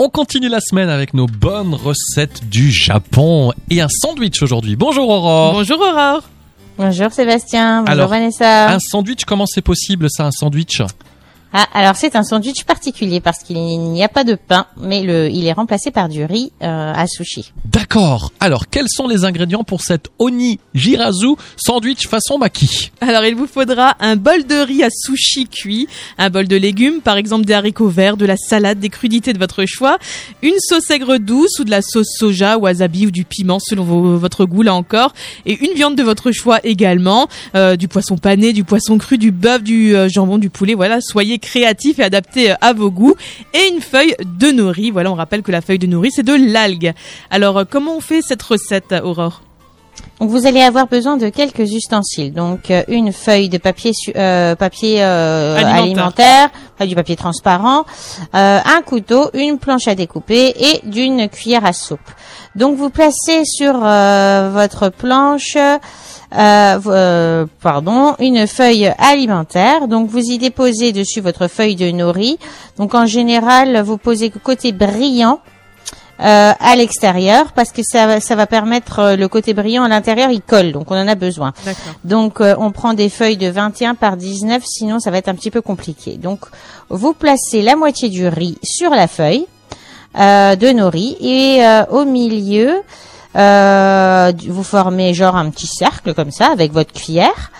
On continue la semaine avec nos bonnes recettes du Japon et un sandwich aujourd'hui. Bonjour Aurore. Bonjour Aurore. Bonjour Sébastien, bonjour Alors, Vanessa. Un sandwich, comment c'est possible ça, un sandwich? Ah, alors c'est un sandwich particulier parce qu'il n'y a pas de pain, mais le, il est remplacé par du riz euh, à sushi. D'accord. Alors, quels sont les ingrédients pour cet oni jirazu sandwich façon maki? Alors il vous faudra un bol de riz à sushi cuit, un bol de légumes, par exemple des haricots verts, de la salade, des crudités de votre choix, une sauce aigre douce ou de la sauce soja, wasabi ou du piment selon vos- votre goût là encore, et une viande de votre choix également, euh, du poisson pané, du poisson cru, du bœuf, du euh, jambon, du poulet. Voilà, soyez créatifs et adaptés euh, à vos goûts. Et une feuille de nori. Voilà, on rappelle que la feuille de nori c'est de l'algue. Alors euh, comment on fait cette recette, Aurore? Donc vous allez avoir besoin de quelques ustensiles. Donc euh, une feuille de papier su- euh, papier euh, Alimentaire. alimentaire, enfin, du papier transparent, euh, un couteau, une planche à découper et d'une cuillère à soupe. Donc vous placez sur votre planche euh, euh, pardon, une feuille alimentaire. Donc vous y déposez dessus votre feuille de nori. Donc en général, vous posez côté brillant euh, à l'extérieur parce que ça, va- ça va permettre euh, le côté brillant à l'intérieur, il colle, donc on en a besoin. Donc euh, on prend des feuilles de 21 par 19, sinon ça va être un petit peu compliqué. Donc vous placez la moitié du riz sur la feuille euh, de nori et euh, au milieu euh, vous formez genre un petit cercle comme ça avec votre cuillère.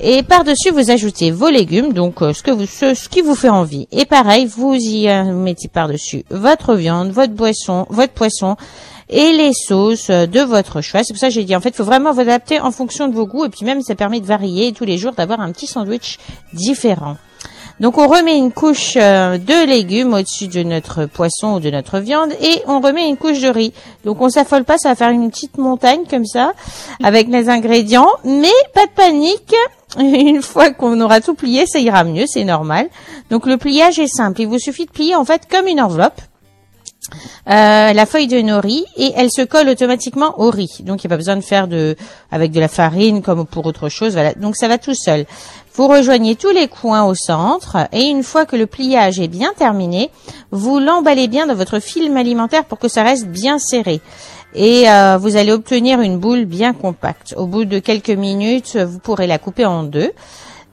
Et par-dessus, vous ajoutez vos légumes, donc euh, ce que vous, ce, qui vous fait envie. Et pareil, vous y euh, mettez par-dessus votre viande, votre boisson, votre poisson et les sauces de votre choix. C'est pour ça que j'ai dit, en fait, il faut vraiment vous adapter en fonction de vos goûts. Et puis même, ça permet de varier tous les jours, d'avoir un petit sandwich différent. Donc on remet une couche euh, de légumes au-dessus de notre poisson ou de notre viande et on remet une couche de riz. Donc on s'affole pas, ça va faire une petite montagne comme ça avec les ingrédients, mais pas de panique. Une fois qu'on aura tout plié, ça ira mieux, c'est normal. Donc le pliage est simple, il vous suffit de plier en fait comme une enveloppe. euh, la feuille de nori et elle se colle automatiquement au riz. Donc il n'y a pas besoin de faire de avec de la farine comme pour autre chose. Voilà. Donc ça va tout seul. Vous rejoignez tous les coins au centre et une fois que le pliage est bien terminé, vous l'emballez bien dans votre film alimentaire pour que ça reste bien serré. Et euh, vous allez obtenir une boule bien compacte. Au bout de quelques minutes, vous pourrez la couper en deux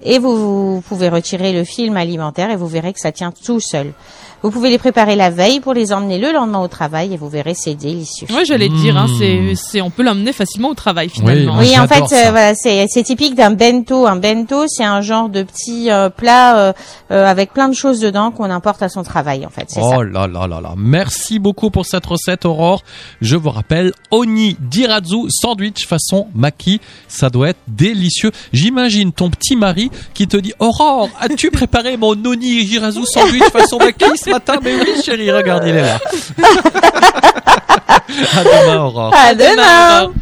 et vous, vous pouvez retirer le film alimentaire et vous verrez que ça tient tout seul. Vous pouvez les préparer la veille pour les emmener le lendemain au travail et vous verrez c'est délicieux. Ouais, j'allais te dire, hein, Mmh. c'est, c'est, on peut l'emmener facilement au travail finalement. Oui, Oui, en fait, euh, voilà, c'est c'est typique d'un bento. Un bento, c'est un genre de petit euh, plat euh, euh, avec plein de choses dedans qu'on importe à son travail. En fait, ça. Oh là là là là. Merci beaucoup pour cette recette Aurore. Je vous rappelle, oni dirazu sandwich façon maki. Ça doit être délicieux. J'imagine ton petit mari qui te dit Aurore, as-tu préparé mon oni dirazu sandwich façon maki? ce matin Mais oui chérie, regarde, il est là. à demain Aurore. À demain, demain. Aurore.